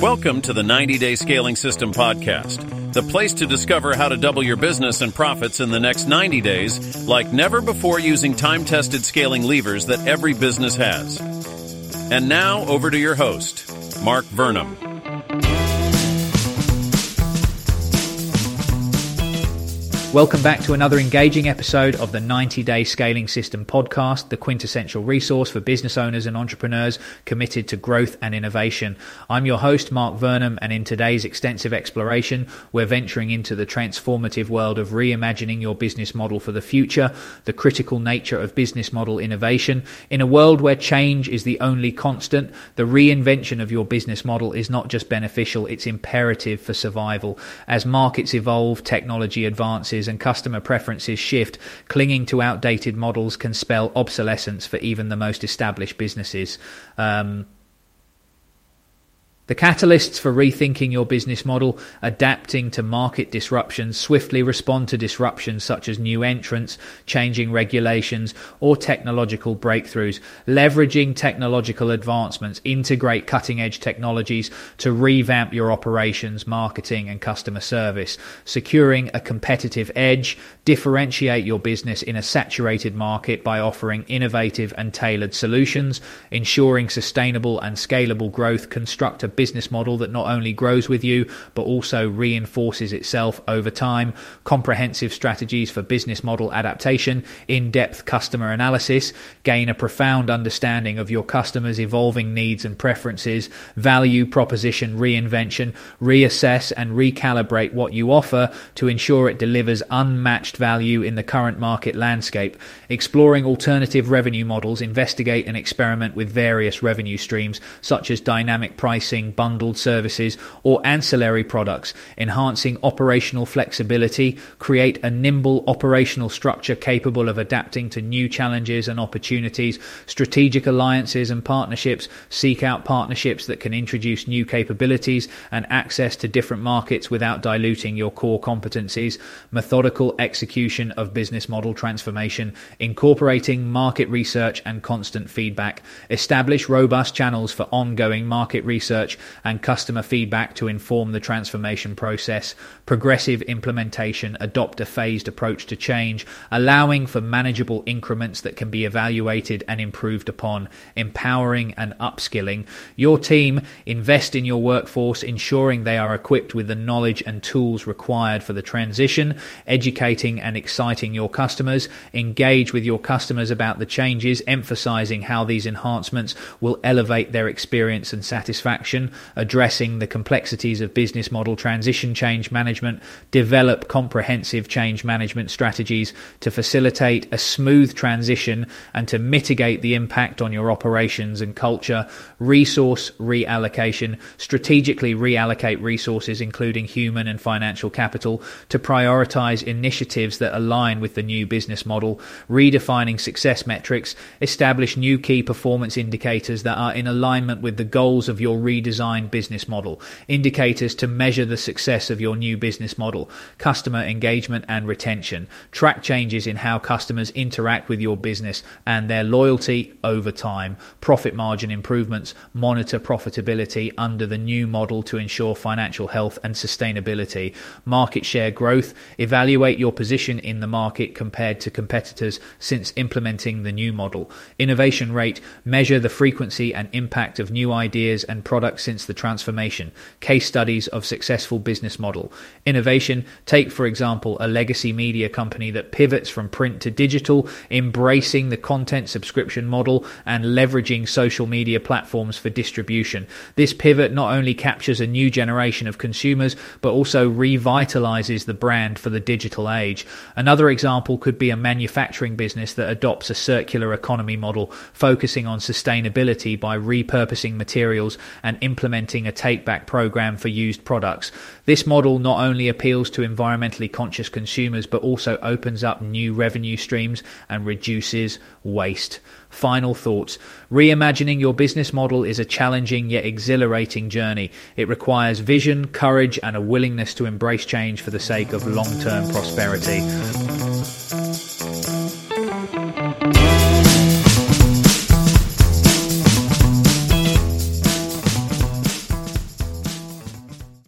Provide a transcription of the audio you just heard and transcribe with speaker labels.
Speaker 1: Welcome to the 90 Day Scaling System Podcast, the place to discover how to double your business and profits in the next 90 days like never before using time tested scaling levers that every business has. And now, over to your host, Mark Vernam.
Speaker 2: Welcome back to another engaging episode of the 90 Day Scaling System podcast, the quintessential resource for business owners and entrepreneurs committed to growth and innovation. I'm your host, Mark Vernam, and in today's extensive exploration, we're venturing into the transformative world of reimagining your business model for the future, the critical nature of business model innovation. In a world where change is the only constant, the reinvention of your business model is not just beneficial, it's imperative for survival. As markets evolve, technology advances, and customer preferences shift, clinging to outdated models can spell obsolescence for even the most established businesses. Um, the catalysts for rethinking your business model, adapting to market disruptions, swiftly respond to disruptions such as new entrants, changing regulations, or technological breakthroughs, leveraging technological advancements, integrate cutting edge technologies to revamp your operations, marketing, and customer service, securing a competitive edge, differentiate your business in a saturated market by offering innovative and tailored solutions, ensuring sustainable and scalable growth, construct a business model that not only grows with you, but also reinforces itself over time, comprehensive strategies for business model adaptation, in depth customer analysis, gain a profound understanding of your customers' evolving needs and preferences, value proposition reinvention, reassess and recalibrate what you offer to ensure it delivers unmatched value in the current market landscape, exploring alternative revenue models, investigate and experiment with various revenue streams such as dynamic pricing bundled services, or ancillary products, enhancing operational flexibility, create a nimble operational structure capable of adapting to new challenges and opportunities, strategic alliances and partnerships, seek out partnerships that can introduce new capabilities and access to different markets without diluting your core competencies, methodical execution of business model transformation, incorporating market research and constant feedback, establish robust channels for ongoing market research and customer feedback to inform the transformation process, progressive implementation, adopt a phased approach to change, allowing for manageable increments that can be evaluated and improved upon, empowering and upskilling. Your team invest in your workforce, ensuring they are equipped with the knowledge and tools required for the transition, educating and exciting your customers, engage with your customers about the changes, emphasizing how these enhancements will elevate their experience and satisfaction, addressing the complexities of business model transition change management, develop comprehensive change management strategies to facilitate a smooth transition and to mitigate the impact on your operations and culture, resource reallocation, strategically reallocate resources, including human and financial capital, to prioritize initiatives that align with the new business model, redefining success metrics, establish new key performance indicators that are in alignment with the goals of your redesigned business model, indicators to measure the success of your new business model, customer engagement and retention, track changes in how customers interact with your business and their loyalty over time, profit margin improvements, monitor profitability under the new model to ensure financial health and sustainability, market share growth, evaluate your position in the market compared to competitors since implementing the new model, innovation rate, measure the frequency and impact of new ideas and products since the transformation, case studies of successful business model. Innovation, take for example a legacy media company that pivots from print to digital, embracing the content subscription model and leveraging social media platforms for distribution. This pivot not only captures a new generation of consumers, but also revitalizes the brand for the digital age. Another example could be a manufacturing business that adopts a circular economy model, focusing on sustainability by repurposing materials and implementing a take back program for used products. This model not only appeals to environmentally conscious consumers, but also opens up new revenue streams and reduces waste. Final thoughts. Reimagining your business model is a challenging yet exhilarating journey. It requires vision, courage, and a willingness to embrace change for the sake of long term prosperity.